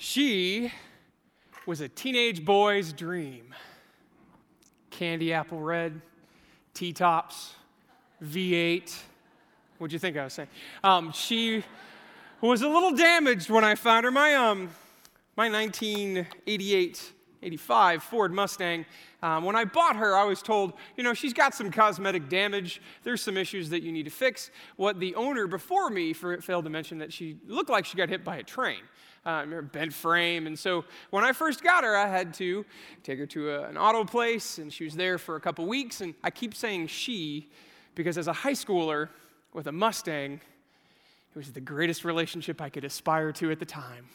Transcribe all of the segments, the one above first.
She was a teenage boy's dream. Candy apple red, T tops, V8. What'd you think I was saying? Um, she was a little damaged when I found her. My, um, my 1988 85 Ford Mustang. Um, when I bought her, I was told, you know, she's got some cosmetic damage. There's some issues that you need to fix. What the owner before me failed to mention that she looked like she got hit by a train. Uh, bent frame. And so when I first got her, I had to take her to a, an auto place, and she was there for a couple weeks. And I keep saying she because as a high schooler with a Mustang, it was the greatest relationship I could aspire to at the time.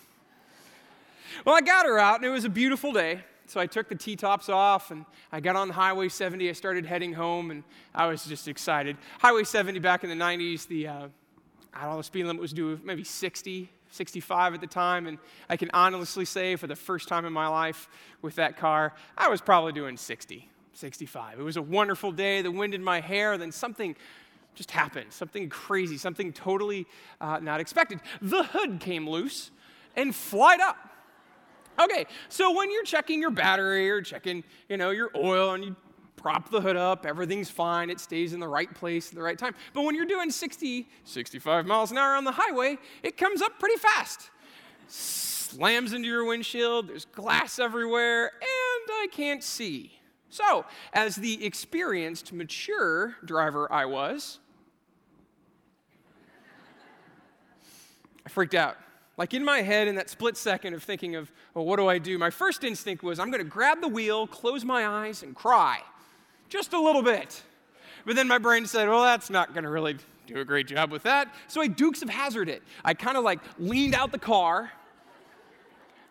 Well, I got her out, and it was a beautiful day. So I took the T tops off and I got on Highway 70. I started heading home and I was just excited. Highway 70 back in the 90s, the, uh, I don't know, the speed limit was due maybe 60, 65 at the time. And I can honestly say for the first time in my life with that car, I was probably doing 60, 65. It was a wonderful day, the wind in my hair, then something just happened, something crazy, something totally uh, not expected. The hood came loose and flied up. Okay, so when you're checking your battery or checking, you know, your oil and you prop the hood up, everything's fine, it stays in the right place at the right time. But when you're doing 60, 65 miles an hour on the highway, it comes up pretty fast. Slams into your windshield, there's glass everywhere, and I can't see. So, as the experienced, mature driver I was, I freaked out. Like in my head, in that split second of thinking of, well, what do I do? My first instinct was, I'm going to grab the wheel, close my eyes, and cry. Just a little bit. But then my brain said, well, that's not going to really do a great job with that. So I Dukes of Hazzard it. I kind of like leaned out the car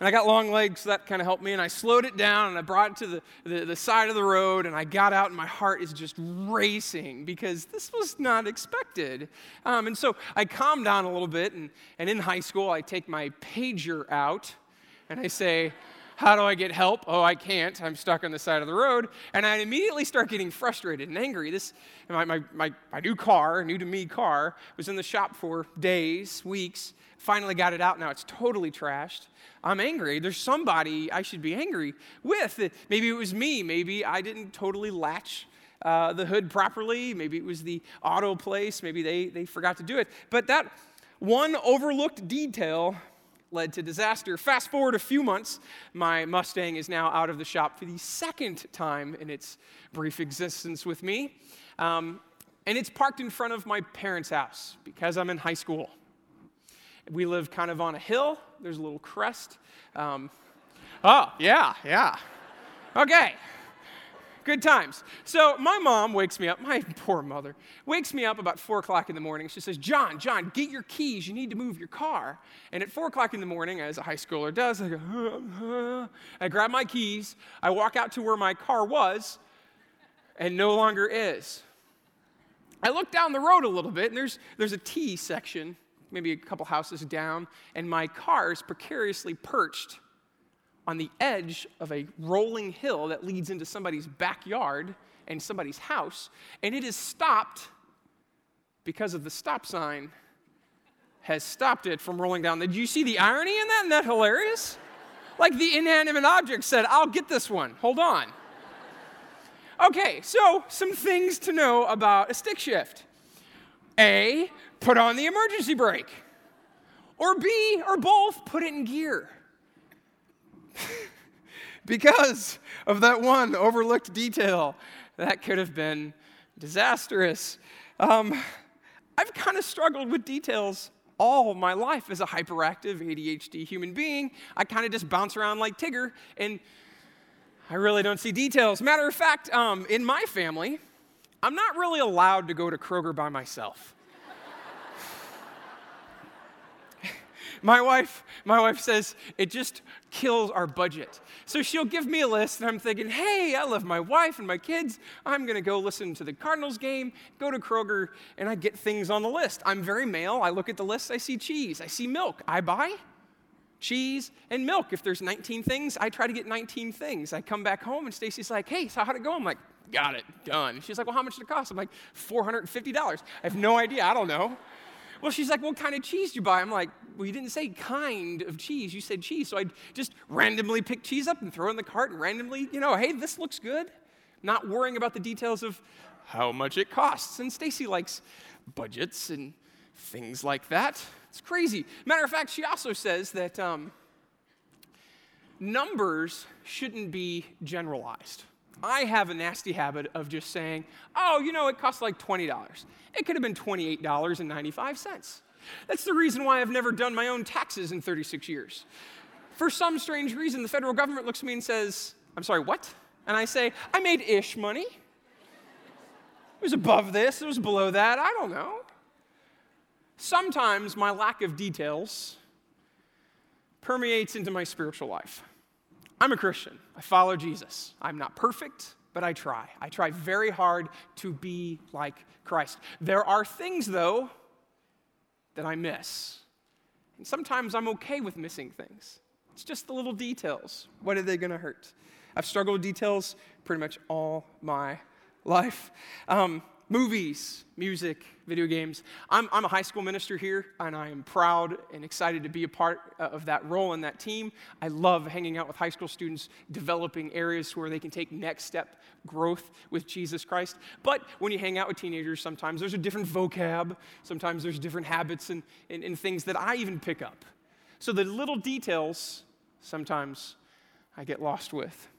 and I got long legs, so that kind of helped me. And I slowed it down and I brought it to the, the, the, side of the road and I got out and my heart is just racing because this was not expected. Um, and so I calmed down a little bit. And, and in high school, I take my pager out and I say, how do I get help? Oh, I can't. I'm stuck on the side of the road. And I immediately start getting frustrated and angry. This, my, my, my, my new car, new to me car, was in the shop for days, weeks. Finally got it out. Now it's totally trashed. I'm angry. There's somebody I should be angry with. Maybe it was me. Maybe I didn't totally latch uh, the hood properly. Maybe it was the auto place. Maybe they, they forgot to do it. But that one overlooked detail led to disaster. Fast forward a few months, my Mustang is now out of the shop for the second time in its brief existence with me. Um, and it's parked in front of my parents' house because I'm in high school. We live kind of on a hill, there's a little crest. Um, oh, yeah, yeah. Okay. Good times. So my mom wakes me up, my poor mother, wakes me up about four o'clock in the morning. She says, John, John, get your keys. You need to move your car. And at four o'clock in the morning, as a high schooler does, I go. I grab my keys, I walk out to where my car was and no longer is. I look down the road a little bit, and there's, there's a T section maybe a couple houses down, and my car is precariously perched on the edge of a rolling hill that leads into somebody's backyard and somebody's house, and it is stopped because of the stop sign has stopped it from rolling down. Did you see the irony in that? Isn't that hilarious? Like the inanimate object said, I'll get this one. Hold on. Okay, so some things to know about a stick shift. A, put on the emergency brake. Or B, or both, put it in gear. because of that one overlooked detail, that could have been disastrous. Um, I've kind of struggled with details all my life as a hyperactive ADHD human being. I kind of just bounce around like Tigger, and I really don't see details. Matter of fact, um, in my family, I'm not really allowed to go to Kroger by myself. My wife, my wife says it just kills our budget. So she'll give me a list, and I'm thinking, hey, I love my wife and my kids. I'm gonna go listen to the Cardinals game, go to Kroger, and I get things on the list. I'm very male. I look at the list, I see cheese, I see milk. I buy cheese and milk. If there's 19 things, I try to get 19 things. I come back home, and Stacy's like, hey, so how'd it go? I'm like, got it, done. She's like, well, how much did it cost? I'm like, $450. I have no idea. I don't know. Well, she's like, what kind of cheese do you buy? I'm like, well, you didn't say kind of cheese. You said cheese. So I'd just randomly pick cheese up and throw in the cart and randomly, you know, hey, this looks good. Not worrying about the details of how much it costs. And Stacy likes budgets and things like that. It's crazy. Matter of fact, she also says that um, numbers shouldn't be generalized. I have a nasty habit of just saying, oh, you know, it costs like $20. It could have been $28.95. That's the reason why I've never done my own taxes in 36 years. For some strange reason, the federal government looks at me and says, I'm sorry, what? And I say, I made ish money. It was above this, it was below that, I don't know. Sometimes my lack of details permeates into my spiritual life. I'm a Christian. I follow Jesus. I'm not perfect, but I try. I try very hard to be like Christ. There are things, though, that I miss. And sometimes I'm okay with missing things. It's just the little details. What are they going to hurt? I've struggled with details pretty much all my life. Um, movies, music, video games. I'm, I'm, a high school minister here, and I am proud and excited to be a part uh, of that role and that team. I love hanging out with high school students, developing areas where they can take next step growth with Jesus Christ. But when you hang out with teenagers, sometimes there's a different vocab, sometimes there's different habits and, and, and things that I even pick up. So the little details, sometimes I get lost with.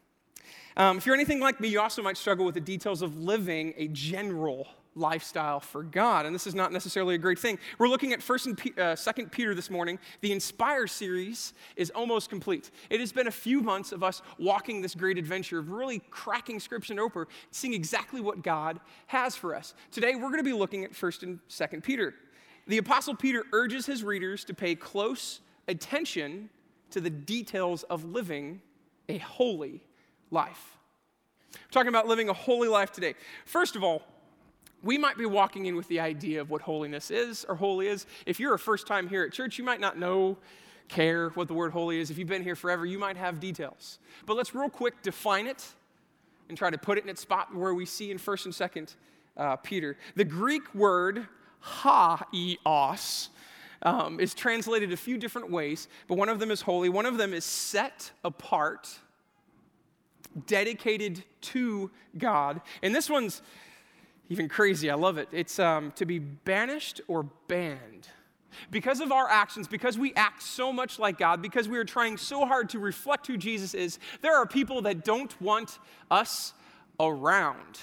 Um, if you're anything like me, you also might struggle with the details of living a general lifestyle for God, and this is not necessarily a great thing. We're looking at First and P- uh, Second Peter this morning. The Inspire series is almost complete. It has been a few months of us walking this great adventure of really cracking Scripture open, seeing exactly what God has for us. Today, we're going to be looking at First and Second Peter. The Apostle Peter urges his readers to pay close attention to the details of living a holy life. We're talking about living a holy life today. First of all, we might be walking in with the idea of what holiness is or holy is. If you're a first time here at church, you might not know, care what the word holy is. If you've been here forever, you might have details. But let's real quick define it and try to put it in its spot where we see in 1st and 2nd uh, Peter. The Greek word hagios um, is translated a few different ways, but one of them is holy, one of them is set apart dedicated to God. And this one's even crazy. I love it. It's um, to be banished or banned. Because of our actions, because we act so much like God, because we are trying so hard to reflect who Jesus is, there are people that don't want us around,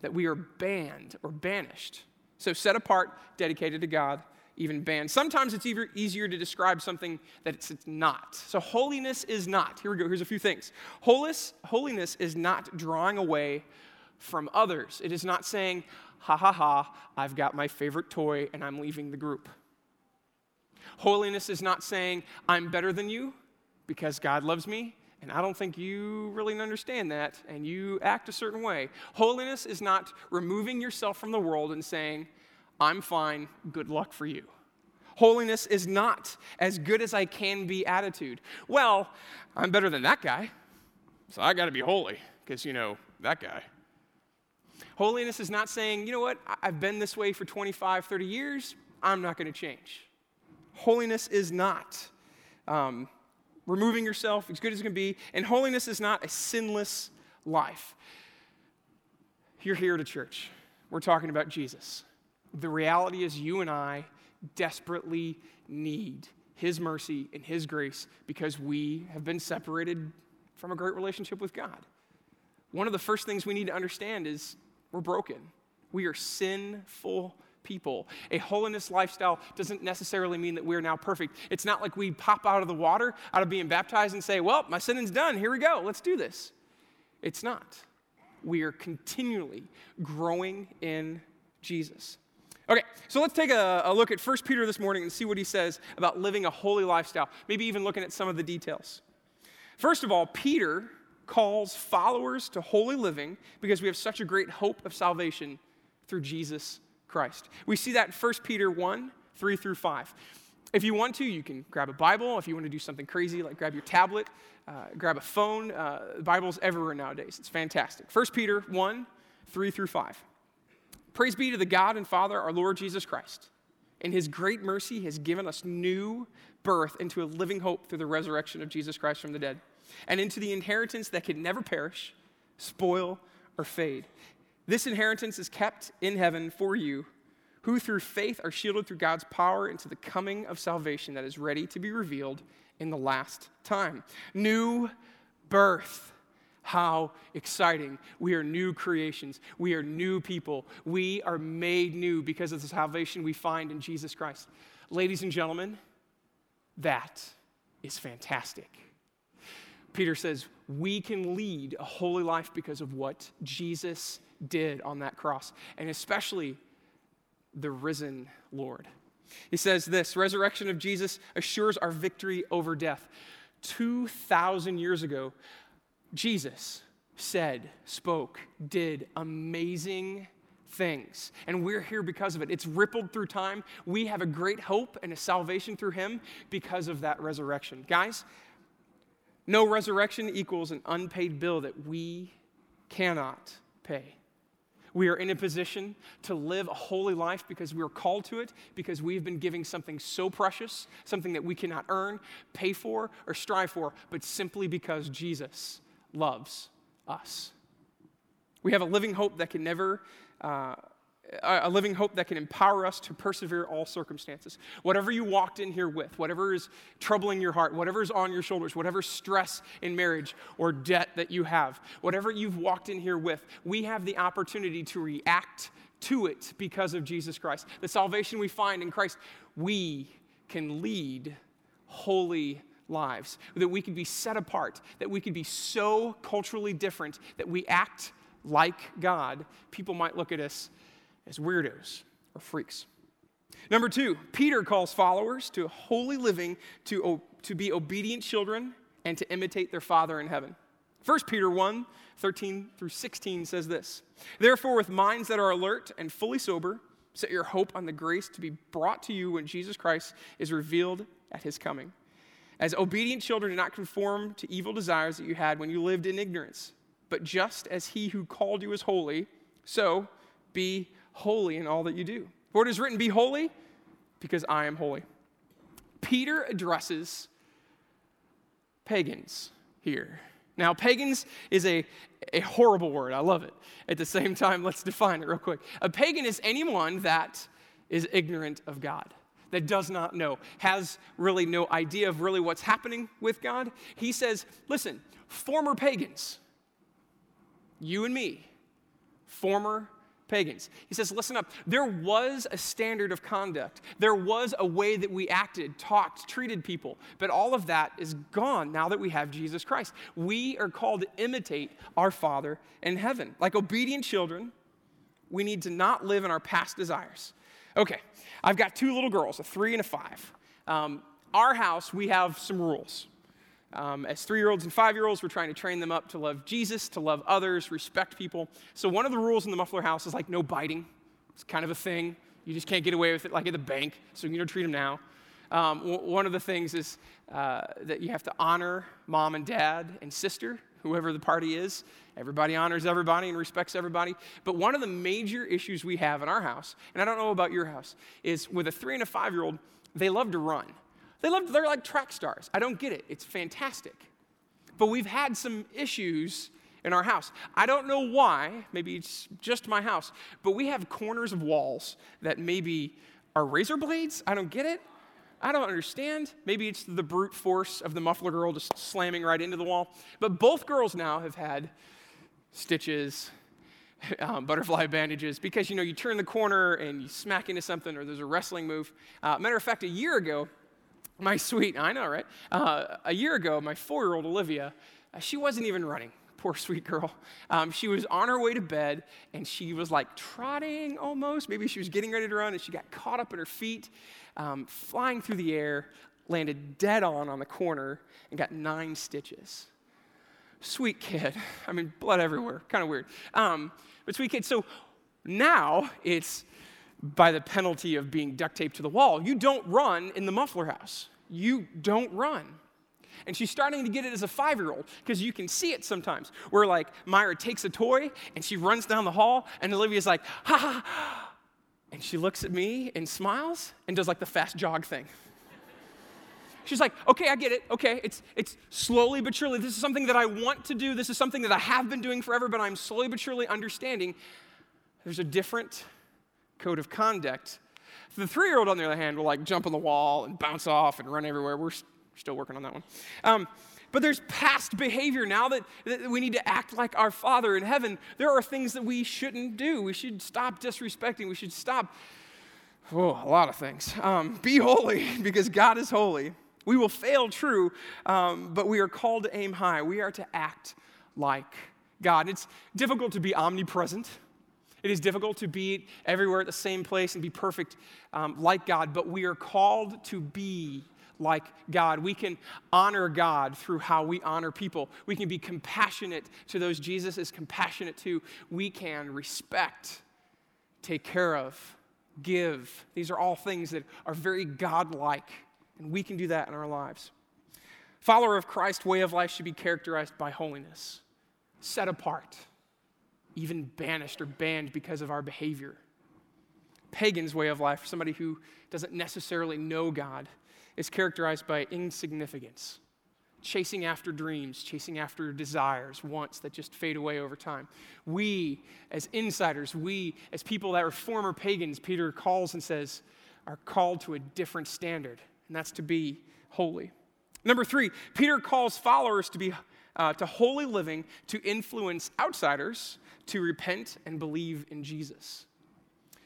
that we are banned or banished. So set apart, dedicated to God, even banned. Sometimes it's even easier to describe something that it's, not. So holiness is not. Here we go. Here's a few things. Holiness, holiness is not drawing away from others. It is not saying, ha ha ha, I've got my favorite toy and I'm leaving the group. Holiness is not saying, I'm better than you because God loves me and I don't think you really understand that, and you act a certain way. Holiness is not removing yourself from the world and saying, I'm fine, good luck for you. Holiness is not as good as I can be attitude. Well, I'm better than that guy, so I got to be holy because, you know, that guy. Holiness is not saying, you know what, I've been this way for 25, 30 years, I'm not to change. Holiness is not um, removing yourself as good as it can be, and holiness is not a sinless life. You're here to church. We're talking about Jesus. The reality is, you and I desperately need His mercy and His grace because we have been separated from a great relationship with God. One of the first things we need to understand is we're broken. We are sinful people. A holiness lifestyle doesn't necessarily mean that we're now perfect. It's not like we pop out of the water, out of being baptized, and say, Well, my sinning's done. Here we go. Let's do this. It's not. We are continually growing in Jesus. Okay, so let's take a, a, look at 1 Peter this morning and see what he says about living a holy lifestyle, maybe even looking at some of the details. First of all, Peter calls followers to holy living because we have such a great hope of salvation through Jesus Christ. We see that in 1 Peter 1 3 through 5. If you want to, you can grab a Bible. If you want to do something crazy, like grab your tablet, uh, grab a phone. Uh, Bible's everywhere nowadays. It's fantastic. 1 Peter 1 3 through 5. Praise be to the God and Father, our Lord Jesus Christ. in his great mercy, has given us new birth into a living hope through the resurrection of Jesus Christ from the dead, and into the inheritance that can never perish, spoil, or fade. This inheritance is kept in heaven for you, who through faith are shielded through God's power into the coming of salvation that is ready to be revealed in the last time. New birth. How exciting. We are new creations. We are new people. We are made new because of the salvation we find in Jesus Christ. Ladies and gentlemen, that is fantastic. Peter says, we can lead a holy life because of what Jesus did on that cross, and especially the risen Lord. He says this resurrection of Jesus assures our victory over death. 2,000 years ago, Jesus said, spoke, did amazing things. And we're here because of it. It's rippled through time. We have a great hope and a salvation through him because of that resurrection. Guys, no resurrection equals an unpaid bill that we cannot pay. We are in a position to live a holy life because we are called to it, because we've been giving something so precious, something that we cannot earn, pay for, or strive for, but simply because Jesus loves us. We have a living hope that can never. Uh, a living hope that can empower us to persevere all circumstances. Whatever you walked in here with, whatever is troubling your heart, whatever is on your shoulders, whatever stress in marriage or debt that you have, whatever you've walked in here with, we have the opportunity to react to it because of Jesus Christ. The salvation we find in Christ, we can lead holy lives, that we can be set apart, that we can be so culturally different that we act like God. People might look at us as weirdos or freaks. Number two, Peter calls followers to holy living, to, to be obedient children, and to imitate their Father in heaven. 1 Peter 1 13 through 16 says this Therefore, with minds that are alert and fully sober, set your hope on the grace to be brought to you when Jesus Christ is revealed at his coming. As obedient children, do not conform to evil desires that you had when you lived in ignorance, but just as he who called you is holy, so be holy in all that you do. For it is written, Be holy, because I am holy. Peter addresses pagans here. Now, pagans is a, a horrible word. I love it. At the same time, let's define it real quick. A pagan is anyone that is ignorant of God, that does not know, has really no idea of really what's happening with God. He says, listen, former pagans, you and me, former pagans. He says, listen up. There was a standard of conduct, there was a way that we acted, talked, treated people, but all of that is gone now that we have Jesus Christ. We are called to imitate our Father in heaven. Like obedient children, we need to not live in our past desires. Okay, I've got two little girls, a three and a five. Um, our house, we have some rules. Um, as three year olds and five year olds, we're trying to train them up to love Jesus, to love others, respect people. So, one of the rules in the muffler house is like no biting. It's kind of a thing. You just can't get away with it like at the bank, so you don't treat them now. Um, w- one of the things is uh, that you have to honor mom and dad and sister, whoever the party is. Everybody honors everybody and respects everybody. But one of the major issues we have in our house, and I don't know about your house, is with a three and a five year old, they love to run. They love, they're like track stars. I don't get it. It's fantastic. But we've had some issues in our house. I don't know why, maybe it's just my house, but we have corners of walls that maybe are razor blades. I don't get it. I don't understand. Maybe it's the brute force of the muffler girl just slamming right into the wall. But both girls now have had stitches, um, butterfly bandages, because you know you turn the corner and you smack into something, or there's a wrestling move. Uh, matter of fact, a year ago, my sweet, I know, right? Uh, a year ago, my four year old Olivia, uh, she wasn't even running. Poor sweet girl. Um, she was on her way to bed and she was like trotting almost. Maybe she was getting ready to run and she got caught up in her feet, um, flying through the air, landed dead on on the corner, and got nine stitches. Sweet kid. I mean, blood everywhere. Kind of weird. Um, but sweet kid. So now it's by the penalty of being duct taped to the wall. You don't run in the muffler house. You don't run. And she's starting to get it as a five year old because you can see it sometimes where, like, Myra takes a toy and she runs down the hall, and Olivia's like, ha ha, And she looks at me and smiles and does like the fast jog thing. She's like, okay, I get it. Okay, it's, it's slowly but surely. This is something that I want to do. This is something that I have been doing forever, but I'm slowly but surely understanding there's a different code of conduct. The three year old, on the other hand, will like jump on the wall and bounce off and run everywhere. We're still working on that one. Um, but there's past behavior now that, that, we need to act like our Father in heaven. There are things that we shouldn't do. We should stop disrespecting. We should stop, oh, a lot of things. Um, be holy because God is holy. We will fail, true, um, but we are called to aim high. We are to act like God. It's difficult to be omnipresent. It is difficult to be everywhere at the same place and be perfect um, like God, but we are called to be like God. We can honor God through how we honor people. We can be compassionate to those Jesus is compassionate to. We can respect, take care of, give. These are all things that are very God-like and we can do that in our lives. Follower of Christ way of life should be characterized by holiness, set apart, even banished or banned because of our behavior. Pagan's way of life, somebody who doesn't necessarily know God, is characterized by insignificance, chasing after dreams, chasing after desires, wants that just fade away over time. We, as insiders, we, as people that are former pagans, Peter calls and says, are called to a different standard and that's to be holy. Number three, Peter calls followers to be uh, to holy living to influence outsiders to repent and believe in Jesus.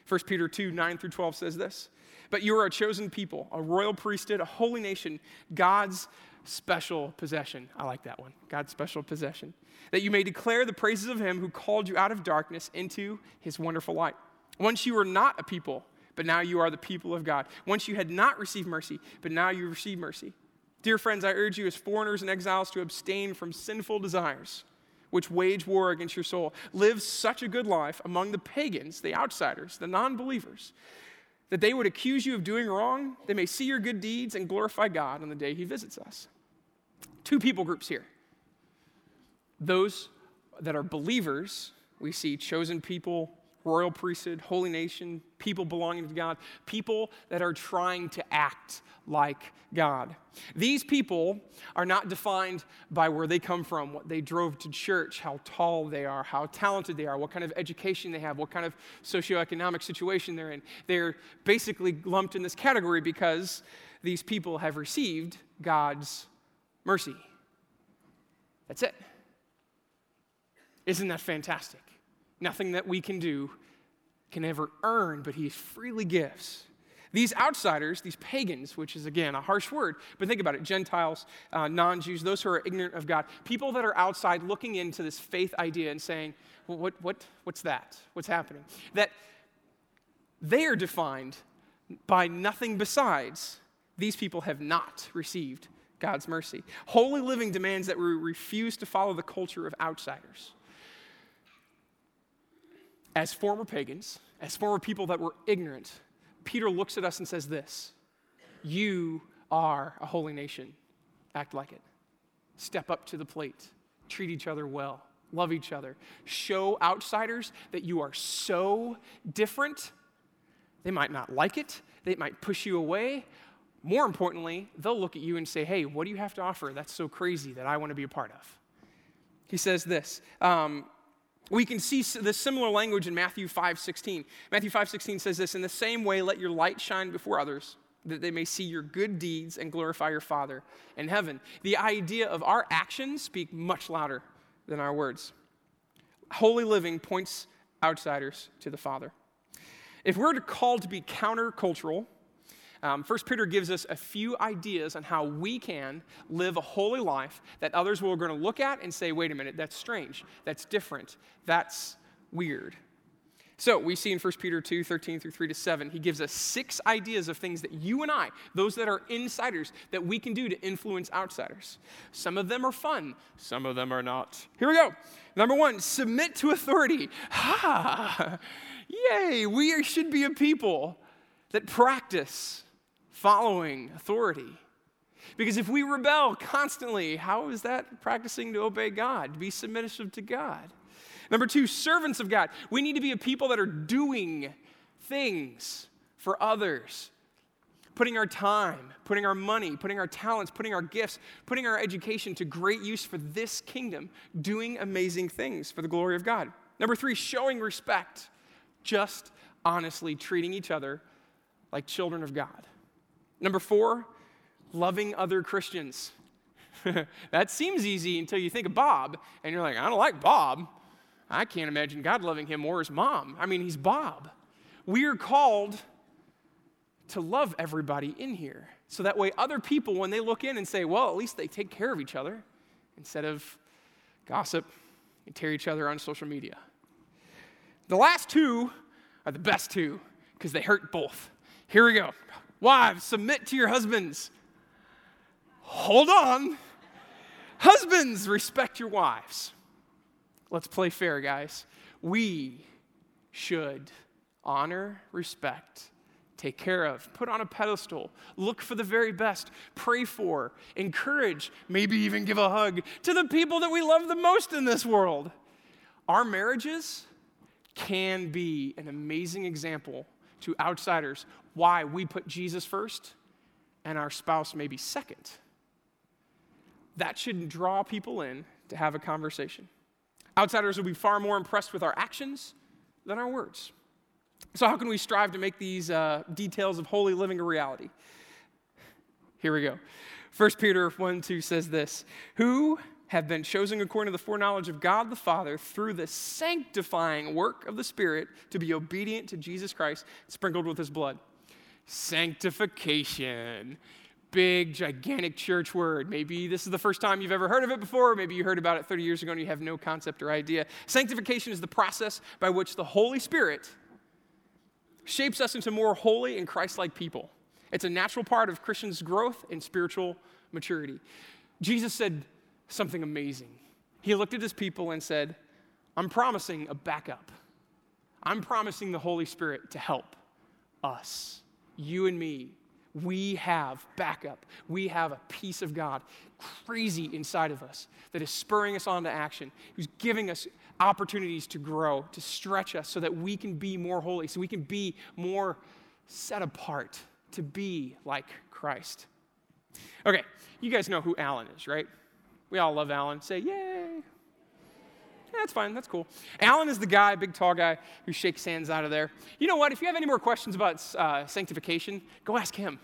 1 Peter 2 9 through 12 says this But you are a chosen people, a royal priesthood, a holy nation, God's special possession. I like that one. God's special possession. That you may declare the praises of him who called you out of darkness into his wonderful light. Once you were not a people, but now you are the people of God. Once you had not received mercy, but now you receive mercy. Dear friends, I urge you as foreigners and exiles to abstain from sinful desires which wage war against your soul. Live such a good life among the pagans, the outsiders, the non believers, that they would accuse you of doing wrong. They may see your good deeds and glorify God on the day He visits us. Two people groups here those that are believers, we see chosen people royal priesthood, holy nation, people belonging to God, people that are trying to act like God. These people are not defined by where they come from, what they drove to church, how tall they are, how talented they are, what kind of education they have, what kind of socioeconomic situation they're in. They're basically lumped in this category because these people have received God's mercy. That's it. Isn't that fantastic? Nothing that we can do can ever earn, but he freely gives. These outsiders, these pagans, which is again a harsh word, but think about it Gentiles, uh, non Jews, those who are ignorant of God, people that are outside looking into this faith idea and saying, well, what, what, What's that? What's happening? That they are defined by nothing besides these people have not received God's mercy. Holy living demands that we refuse to follow the culture of outsiders as former pagans, as former people that were ignorant, Peter looks at us and says this You are a holy nation. Act like it. Step up to the plate. Treat each other well. Love each other. Show outsiders that you are so different. They might not like it, they might push you away. More importantly, they'll look at you and say, Hey, what do you have to offer that's so crazy that I want to be a part of? He says this um, we can see the similar language in Matthew 5 16. Matthew 5 16 says this In the same way, let your light shine before others, that they may see your good deeds and glorify your Father in heaven. The idea of our actions speak much louder than our words. Holy living points outsiders to the Father. If we're called to be countercultural, um, First Peter gives us a few ideas on how we can live a holy life that others will going to look at and say, wait a minute, that's strange, that's different, that's weird. So we see in 1 Peter 2, 13 through 3 to 7, he gives us six ideas of things that you and I, those that are insiders, that we can do to influence outsiders. Some of them are fun, some of them are not. Here we go. Number one, submit to authority. Ha! Yay! We should be a people that practice following authority. Because if we rebel constantly, how is that practicing to obey God, to be submissive to God? Number two, servants of God. We need to be a people that are doing things for others, putting our time, putting our money, putting our talents, putting our gifts, putting our education to great use for this kingdom, doing amazing things for the glory of God. Number three, showing respect, just honestly treating each other like children of God. Number four, loving other Christians. that seems easy until you think of Bob, and you're like, I don't like Bob. I can't imagine God loving him or his mom. I mean, he's Bob. We are called to love everybody in here. So that way, other people, when they look in and say, well, at least they take care of each other, instead of gossip and tear each other on social media. The last two are the best two because they hurt both. Here we go. Wives, submit to your husbands. Hold on. Husbands, respect your wives. Let's play fair, guys. We should honor, respect, take care of, put on a pedestal, look for the very best, pray for, encourage, maybe even give a hug to the people that we love the most in this world. Our marriages can be an amazing example to outsiders why we put Jesus first and our spouse maybe second. That should draw people in to have a conversation. Outsiders will be far more impressed with our actions than our words. So, how can we strive to make these uh, details of holy living a reality? Here we go. 1 Peter 1 2 says this Who have been chosen according to the foreknowledge of God the Father through the sanctifying work of the Spirit to be obedient to Jesus Christ, sprinkled with his blood. Sanctification. Big, gigantic church word. Maybe this is the first time you've ever heard of it before. Maybe you heard about it 30 years ago and you have no concept or idea. Sanctification is the process by which the Holy Spirit shapes us into more holy and Christ like people. It's a natural part of Christians' growth and spiritual maturity. Jesus said, something amazing. He looked at his people and said, I'm promising a backup. I'm promising the Holy Spirit to help us, you and me. We have backup. We have a piece of God crazy inside of us that is spurring us on to action, who's giving us opportunities to grow, to stretch us so that we can be more holy, so we can be more set apart to be like Christ. Okay, you guys know who Alan is, right? We all love Alan. Say, yay. Yeah, that's fine. That's cool. Alan is the guy, big tall guy, who shakes hands out of there. You know what? If you have any more questions about uh, sanctification, go ask him.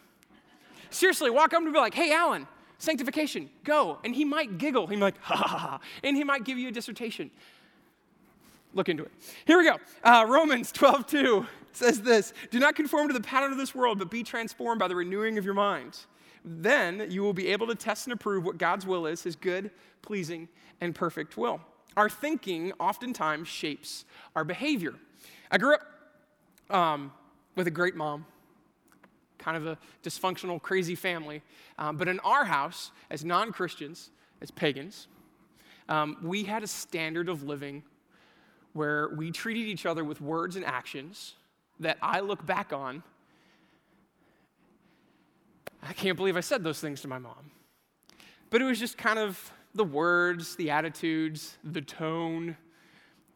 Seriously, walk up to him and be like, hey, Alan, sanctification, go. And he might giggle. He might, ha ha ha. And he might give you a dissertation. Look into it. Here we go. Uh, Romans 12, 2 says this Do not conform to the pattern of this world, but be transformed by the renewing of your mind then you will be able to test and approve what God's will is, his good, pleasing, and perfect will. Our thinking oftentimes shapes our behavior. I grew up um, with a great mom, kind of a dysfunctional, crazy family. Um, but in our house, as non Christians, as pagans, um, we had a standard of living where we treated each other with words and actions that I look back on I can't believe I said those things to my mom. But it was just kind of the words, the attitudes, the tone.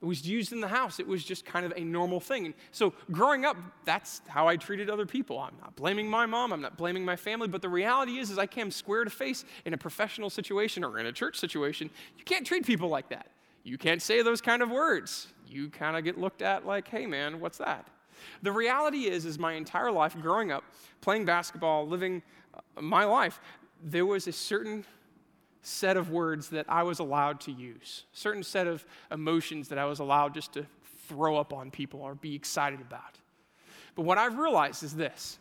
It was used in the house. It was just kind of a normal thing. And so growing up, that's how I treated other people. I'm not blaming my mom, I'm not blaming my family, but the reality is is I came square to face in a professional situation or in a church situation. You can't treat people like that. You can't say those kind of words. You kind of get looked at like, "Hey man, what's that?" The reality is is my entire life growing up, playing basketball, living uh, my life, there was a certain set of words that I was allowed to use, certain set of emotions that I was allowed just to throw up on people or be excited about. But what I've realized is this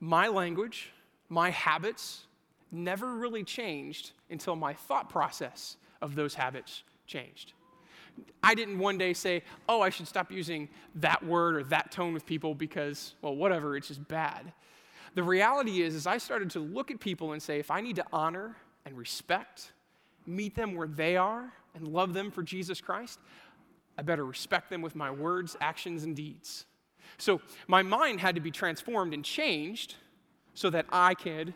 my language, my habits never really changed until my thought process of those habits changed. I didn't one day say, oh, I should stop using that word or that tone with people because, well, whatever, it's just bad. The reality is, is I started to look at people and say, if I need to honor and respect, meet them where they are, and love them for Jesus Christ, I better respect them with my words, actions, and deeds. So my mind had to be transformed and changed so that I could,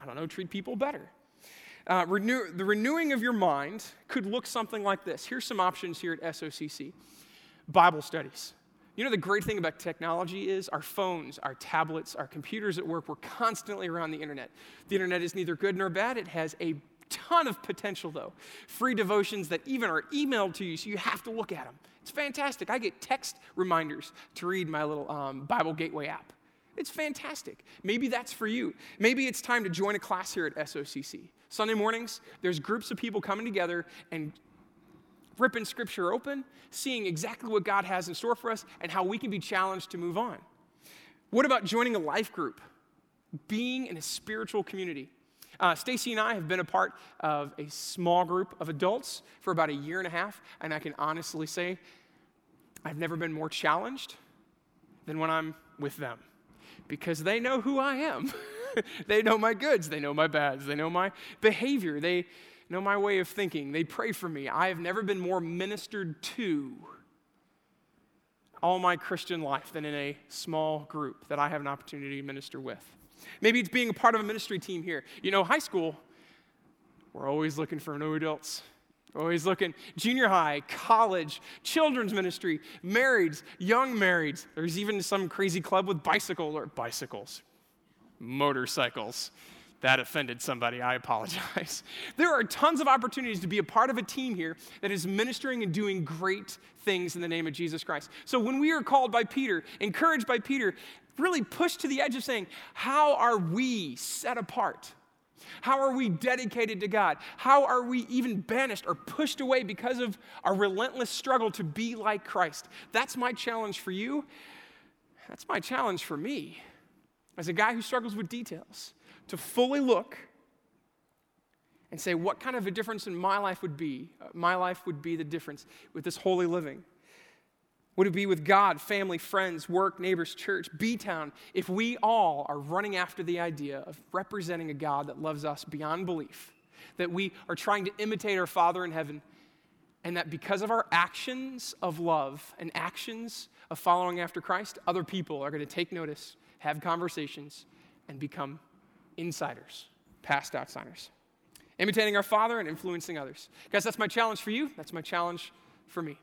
I don't know, treat people better. Uh, renew, the renewing of your mind could look something like this. Here's some options here at SOCC Bible studies, You know, the great thing about technology is our phones, our tablets, our computers at work, we're constantly around the internet. The internet is neither good nor bad, it has a ton of potential, though. Free devotions that even are emailed to you, so you have to look at them. It's fantastic. I get text reminders to read my little um, Bible Gateway app. It's fantastic. Maybe that's for you. Maybe it's time to join a class here at SOCC. Sunday mornings, there's groups of people coming together and ripping scripture open, seeing exactly what God has in store for us and how we can be challenged to move on. What about joining a life group? Being in a spiritual community. Uh, Stacy and I have been a part of a small group of adults for about a year and a half, and I can honestly say I've never been more challenged than when I'm with them because they know who I am. they know my goods, they know my bads, they know my behavior, they know my way of thinking, they pray for me. I have never been more ministered to all my Christian life than in a small group that I have an opportunity to minister with. Maybe it's being a part of a ministry team here. You know, high school, we're always looking for new adults. Oh, Always looking. Junior high, college, children's ministry, marrieds, young marrieds. There's even some crazy club with bicycle or bicycles, motorcycles. That offended somebody. I apologize. There are tons of opportunities to be a part of a team here that is ministering and doing great things in the name of Jesus Christ. So when we are called by Peter, encouraged by Peter, really pushed to the edge of saying, How are we set apart? How are we dedicated to God? How are we even banished or pushed away because of our relentless struggle to be like Christ? That's my challenge for you. That's my challenge for me as a guy who struggles with details to fully look and say what kind of a difference in my life would be. Uh, my life would be the difference with this holy living. Would it be with God, family, friends, work, neighbors, church, B Town, if we all are running after the idea of representing a God that loves us beyond belief, that we are trying to imitate our Father in heaven, and that because of our actions of love and actions of following after Christ, other people are going to take notice, have conversations, and become insiders, past outsiders. Imitating our Father and influencing others. Guys, that's my challenge for you. That's my challenge for me.